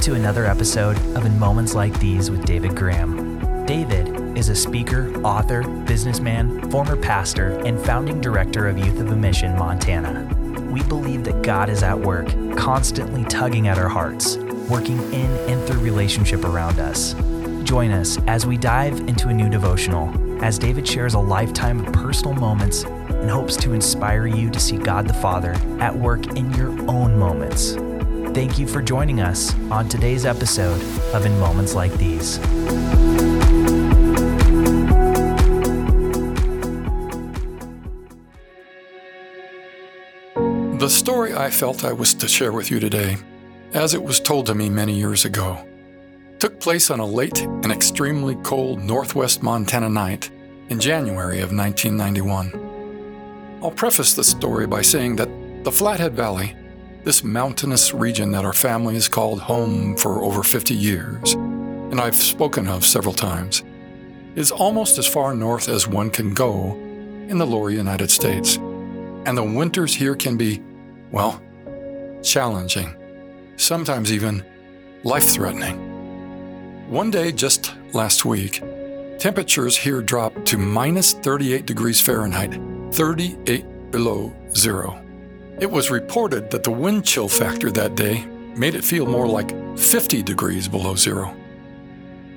to another episode of In Moments Like These with David Graham. David is a speaker, author, businessman, former pastor, and founding director of Youth With A Mission, Montana. We believe that God is at work, constantly tugging at our hearts, working in and through relationship around us. Join us as we dive into a new devotional as David shares a lifetime of personal moments and hopes to inspire you to see God the Father at work in your own moments. Thank you for joining us on today's episode of In Moments Like These. The story I felt I was to share with you today, as it was told to me many years ago, took place on a late and extremely cold northwest Montana night in January of 1991. I'll preface the story by saying that the Flathead Valley, this mountainous region that our family has called home for over 50 years, and I've spoken of several times, is almost as far north as one can go in the lower United States. And the winters here can be, well, challenging, sometimes even life threatening. One day just last week, temperatures here dropped to minus 38 degrees Fahrenheit, 38 below zero. It was reported that the wind chill factor that day made it feel more like 50 degrees below zero.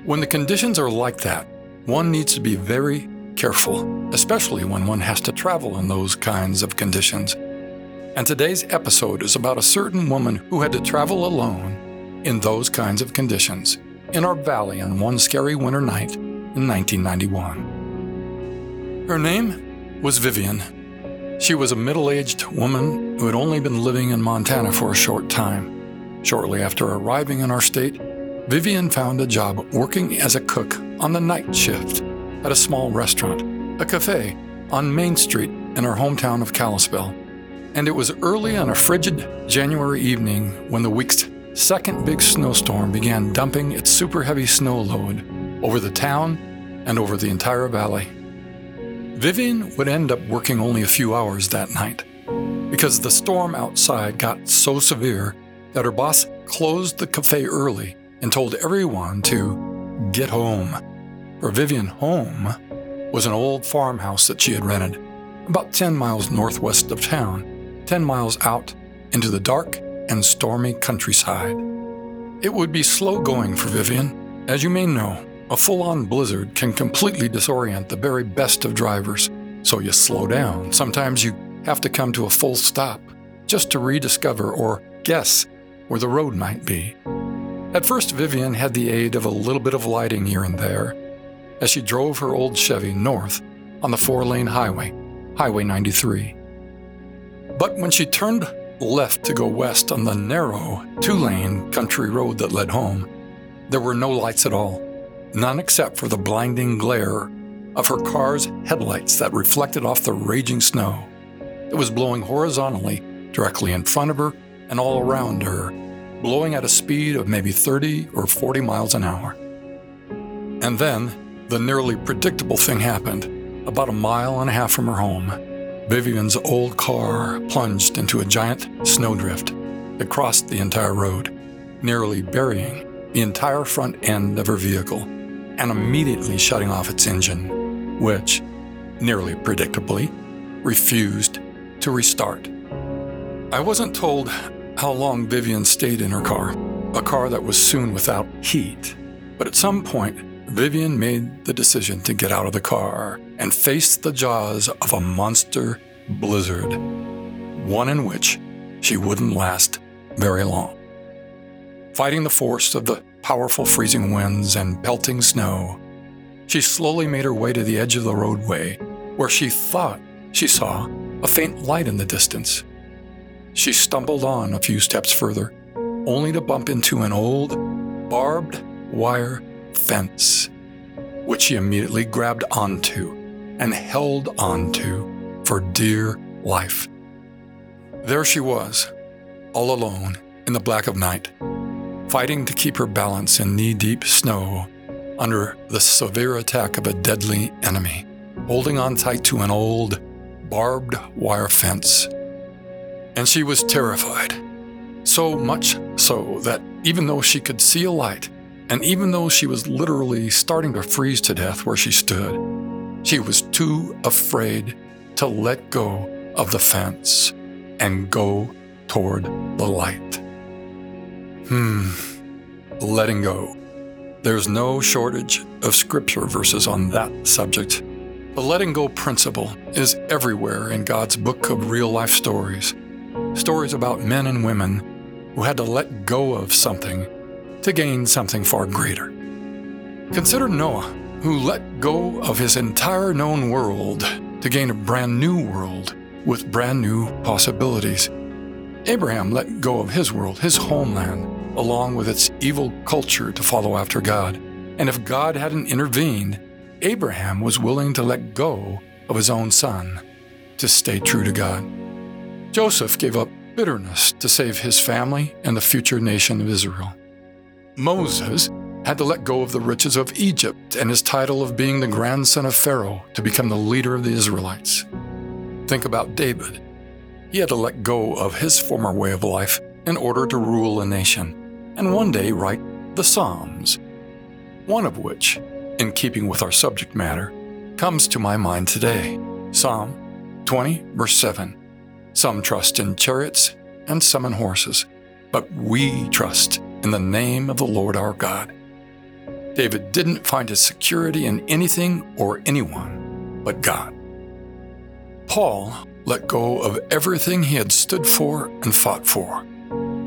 When the conditions are like that, one needs to be very careful, especially when one has to travel in those kinds of conditions. And today's episode is about a certain woman who had to travel alone in those kinds of conditions in our valley on one scary winter night in 1991. Her name was Vivian. She was a middle aged woman who had only been living in Montana for a short time. Shortly after arriving in our state, Vivian found a job working as a cook on the night shift at a small restaurant, a cafe, on Main Street in her hometown of Kalispell. And it was early on a frigid January evening when the week's second big snowstorm began dumping its super heavy snow load over the town and over the entire valley. Vivian would end up working only a few hours that night because the storm outside got so severe that her boss closed the cafe early and told everyone to get home. For Vivian, home was an old farmhouse that she had rented about 10 miles northwest of town, 10 miles out into the dark and stormy countryside. It would be slow going for Vivian. As you may know, a full on blizzard can completely disorient the very best of drivers, so you slow down. Sometimes you have to come to a full stop just to rediscover or guess where the road might be. At first, Vivian had the aid of a little bit of lighting here and there as she drove her old Chevy north on the four lane highway, Highway 93. But when she turned left to go west on the narrow, two lane country road that led home, there were no lights at all, none except for the blinding glare of her car's headlights that reflected off the raging snow. It was blowing horizontally directly in front of her and all around her, blowing at a speed of maybe 30 or 40 miles an hour. And then, the nearly predictable thing happened. About a mile and a half from her home, Vivian's old car plunged into a giant snowdrift that crossed the entire road, nearly burying the entire front end of her vehicle and immediately shutting off its engine, which, nearly predictably, refused to restart. I wasn't told how long Vivian stayed in her car, a car that was soon without heat, but at some point, Vivian made the decision to get out of the car and face the jaws of a monster blizzard, one in which she wouldn't last very long. Fighting the force of the powerful freezing winds and pelting snow, she slowly made her way to the edge of the roadway where she thought she saw a faint light in the distance. She stumbled on a few steps further, only to bump into an old, barbed wire fence, which she immediately grabbed onto and held onto for dear life. There she was, all alone in the black of night, fighting to keep her balance in knee deep snow under the severe attack of a deadly enemy, holding on tight to an old, barbed wire fence. And she was terrified, so much so that even though she could see a light, and even though she was literally starting to freeze to death where she stood, she was too afraid to let go of the fence and go toward the light. Hmm, letting go. There's no shortage of scripture verses on that subject. The letting go principle is everywhere in God's book of real life stories. Stories about men and women who had to let go of something to gain something far greater. Consider Noah, who let go of his entire known world to gain a brand new world with brand new possibilities. Abraham let go of his world, his homeland, along with its evil culture to follow after God. And if God hadn't intervened, Abraham was willing to let go of his own son to stay true to God. Joseph gave up bitterness to save his family and the future nation of Israel. Moses had to let go of the riches of Egypt and his title of being the grandson of Pharaoh to become the leader of the Israelites. Think about David. He had to let go of his former way of life in order to rule a nation, and one day write the Psalms, one of which in keeping with our subject matter, comes to my mind today Psalm 20, verse 7. Some trust in chariots and some in horses, but we trust in the name of the Lord our God. David didn't find his security in anything or anyone but God. Paul let go of everything he had stood for and fought for,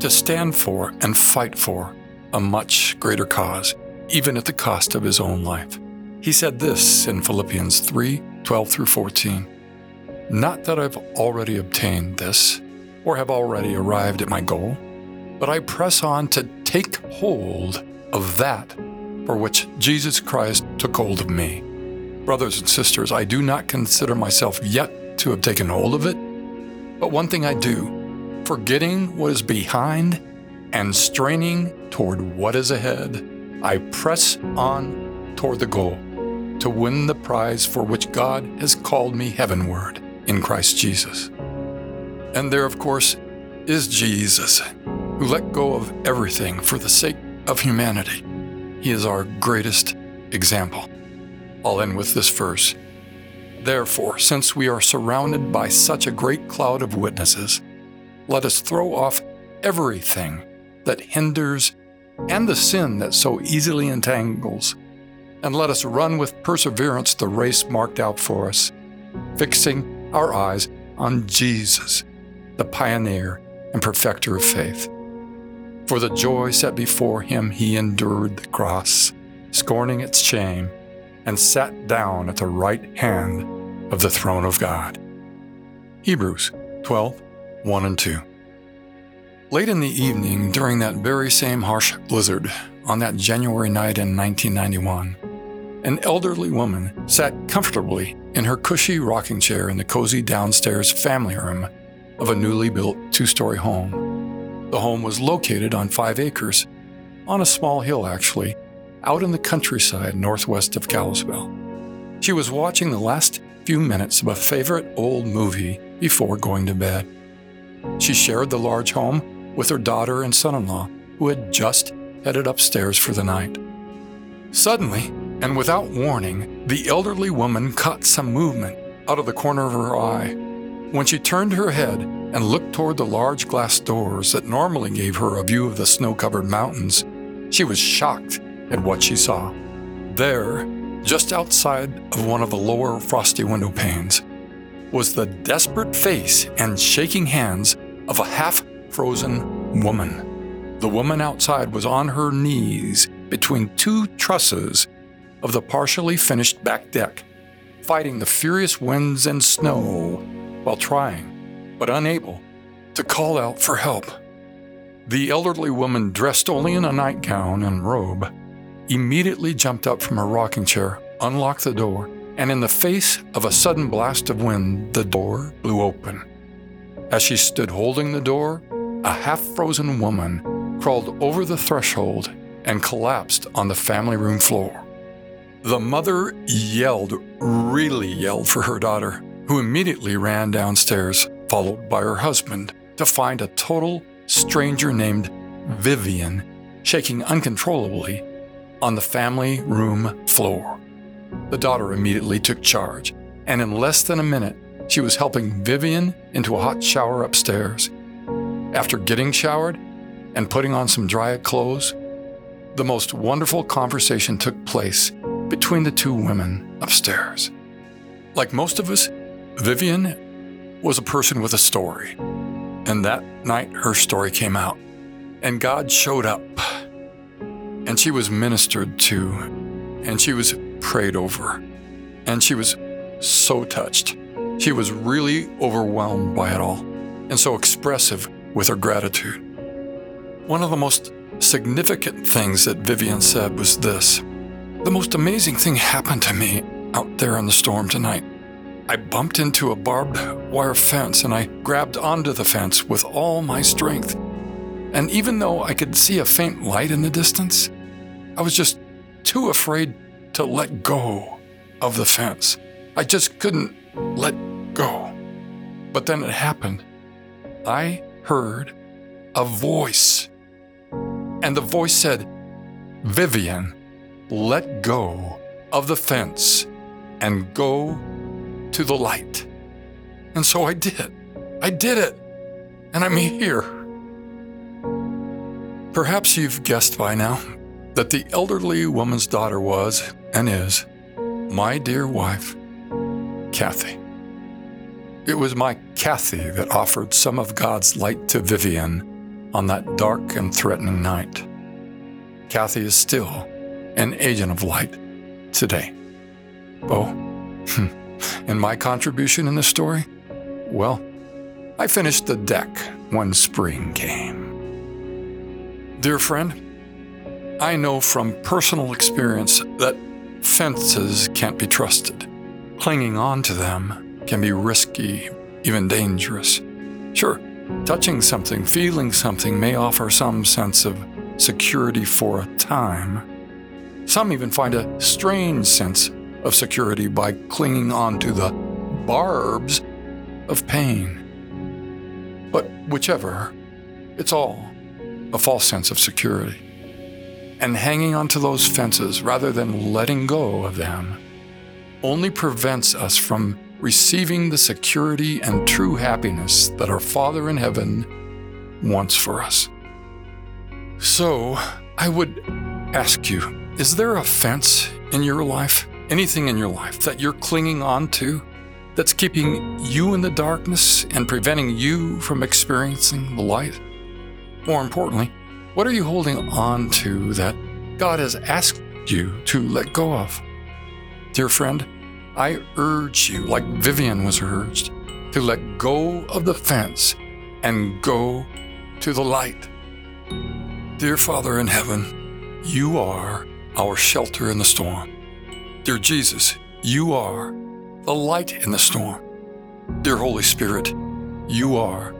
to stand for and fight for a much greater cause even at the cost of his own life. He said this in Philippians 3 12 through 14. Not that I've already obtained this or have already arrived at my goal, but I press on to take hold of that for which Jesus Christ took hold of me. Brothers and sisters, I do not consider myself yet to have taken hold of it, but one thing I do, forgetting what is behind and straining toward what is ahead. I press on toward the goal to win the prize for which God has called me heavenward in Christ Jesus. And there, of course, is Jesus, who let go of everything for the sake of humanity. He is our greatest example. I'll end with this verse. Therefore, since we are surrounded by such a great cloud of witnesses, let us throw off everything that hinders and the sin that so easily entangles, and let us run with perseverance the race marked out for us, fixing our eyes on Jesus, the pioneer and perfecter of faith. For the joy set before him, he endured the cross, scorning its shame, and sat down at the right hand of the throne of God. Hebrews 12 1 and 2. Late in the evening, during that very same harsh blizzard, on that January night in 1991, an elderly woman sat comfortably in her cushy rocking chair in the cozy downstairs family room of a newly built two story home. The home was located on five acres, on a small hill actually, out in the countryside northwest of Kalispell. She was watching the last few minutes of a favorite old movie before going to bed. She shared the large home with her daughter and son in law, who had just headed upstairs for the night. Suddenly, and without warning, the elderly woman caught some movement out of the corner of her eye. When she turned her head and looked toward the large glass doors that normally gave her a view of the snow covered mountains, she was shocked at what she saw. There, just outside of one of the lower frosty window panes, was the desperate face and shaking hands of a half frozen woman. The woman outside was on her knees between two trusses of the partially finished back deck, fighting the furious winds and snow while trying, but unable, to call out for help. The elderly woman, dressed only in a nightgown and robe, immediately jumped up from her rocking chair, unlocked the door, and in the face of a sudden blast of wind, the door blew open. As she stood holding the door, a half frozen woman crawled over the threshold and collapsed on the family room floor. The mother yelled, really yelled for her daughter, who immediately ran downstairs, followed by her husband, to find a total stranger named Vivian shaking uncontrollably on the family room floor. The daughter immediately took charge, and in less than a minute, she was helping Vivian into a hot shower upstairs. After getting showered and putting on some dry clothes, the most wonderful conversation took place between the two women upstairs. Like most of us, Vivian was a person with a story. And that night, her story came out. And God showed up. And she was ministered to. And she was prayed over. And she was so touched. She was really overwhelmed by it all and so expressive with her gratitude. One of the most significant things that Vivian said was this The most amazing thing happened to me out there in the storm tonight. I bumped into a barbed wire fence and I grabbed onto the fence with all my strength. And even though I could see a faint light in the distance, I was just too afraid to let go of the fence. I just couldn't let go. But then it happened. I heard a voice. And the voice said, Vivian, let go of the fence and go to the light. And so I did. I did it. And I'm here. Perhaps you've guessed by now that the elderly woman's daughter was, and is, my dear wife, Kathy. It was my Kathy that offered some of God's light to Vivian on that dark and threatening night. Kathy is still an agent of light today. Oh, hmm. and my contribution in the story? Well, I finished the deck when spring came. Dear friend, I know from personal experience that fences can't be trusted. Clinging on to them can be risky, even dangerous. Sure, touching something, feeling something may offer some sense of security for a time. Some even find a strange sense of security by clinging on to the barbs of pain. But whichever, it's all a false sense of security. And hanging onto those fences rather than letting go of them only prevents us from receiving the security and true happiness that our Father in heaven wants for us. So, I would ask you is there a fence in your life, anything in your life that you're clinging on to that's keeping you in the darkness and preventing you from experiencing the light? More importantly, what are you holding on to that God has asked you to let go of? Dear friend, I urge you, like Vivian was urged, to let go of the fence and go to the light. Dear Father in heaven, you are our shelter in the storm. Dear Jesus, you are the light in the storm. Dear Holy Spirit, you are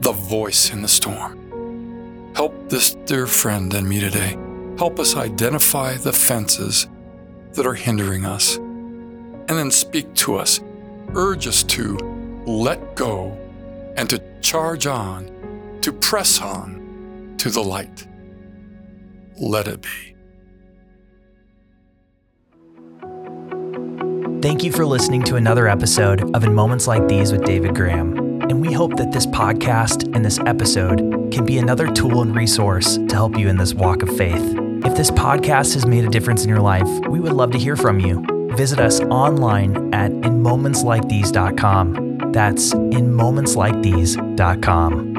the voice in the storm. Help this dear friend and me today. Help us identify the fences that are hindering us. And then speak to us. Urge us to let go and to charge on, to press on to the light let it be. Thank you for listening to another episode of In Moments Like These with David Graham. And we hope that this podcast and this episode can be another tool and resource to help you in this walk of faith. If this podcast has made a difference in your life, we would love to hear from you. Visit us online at inmomentslikethese.com. That's inmomentslikethese.com.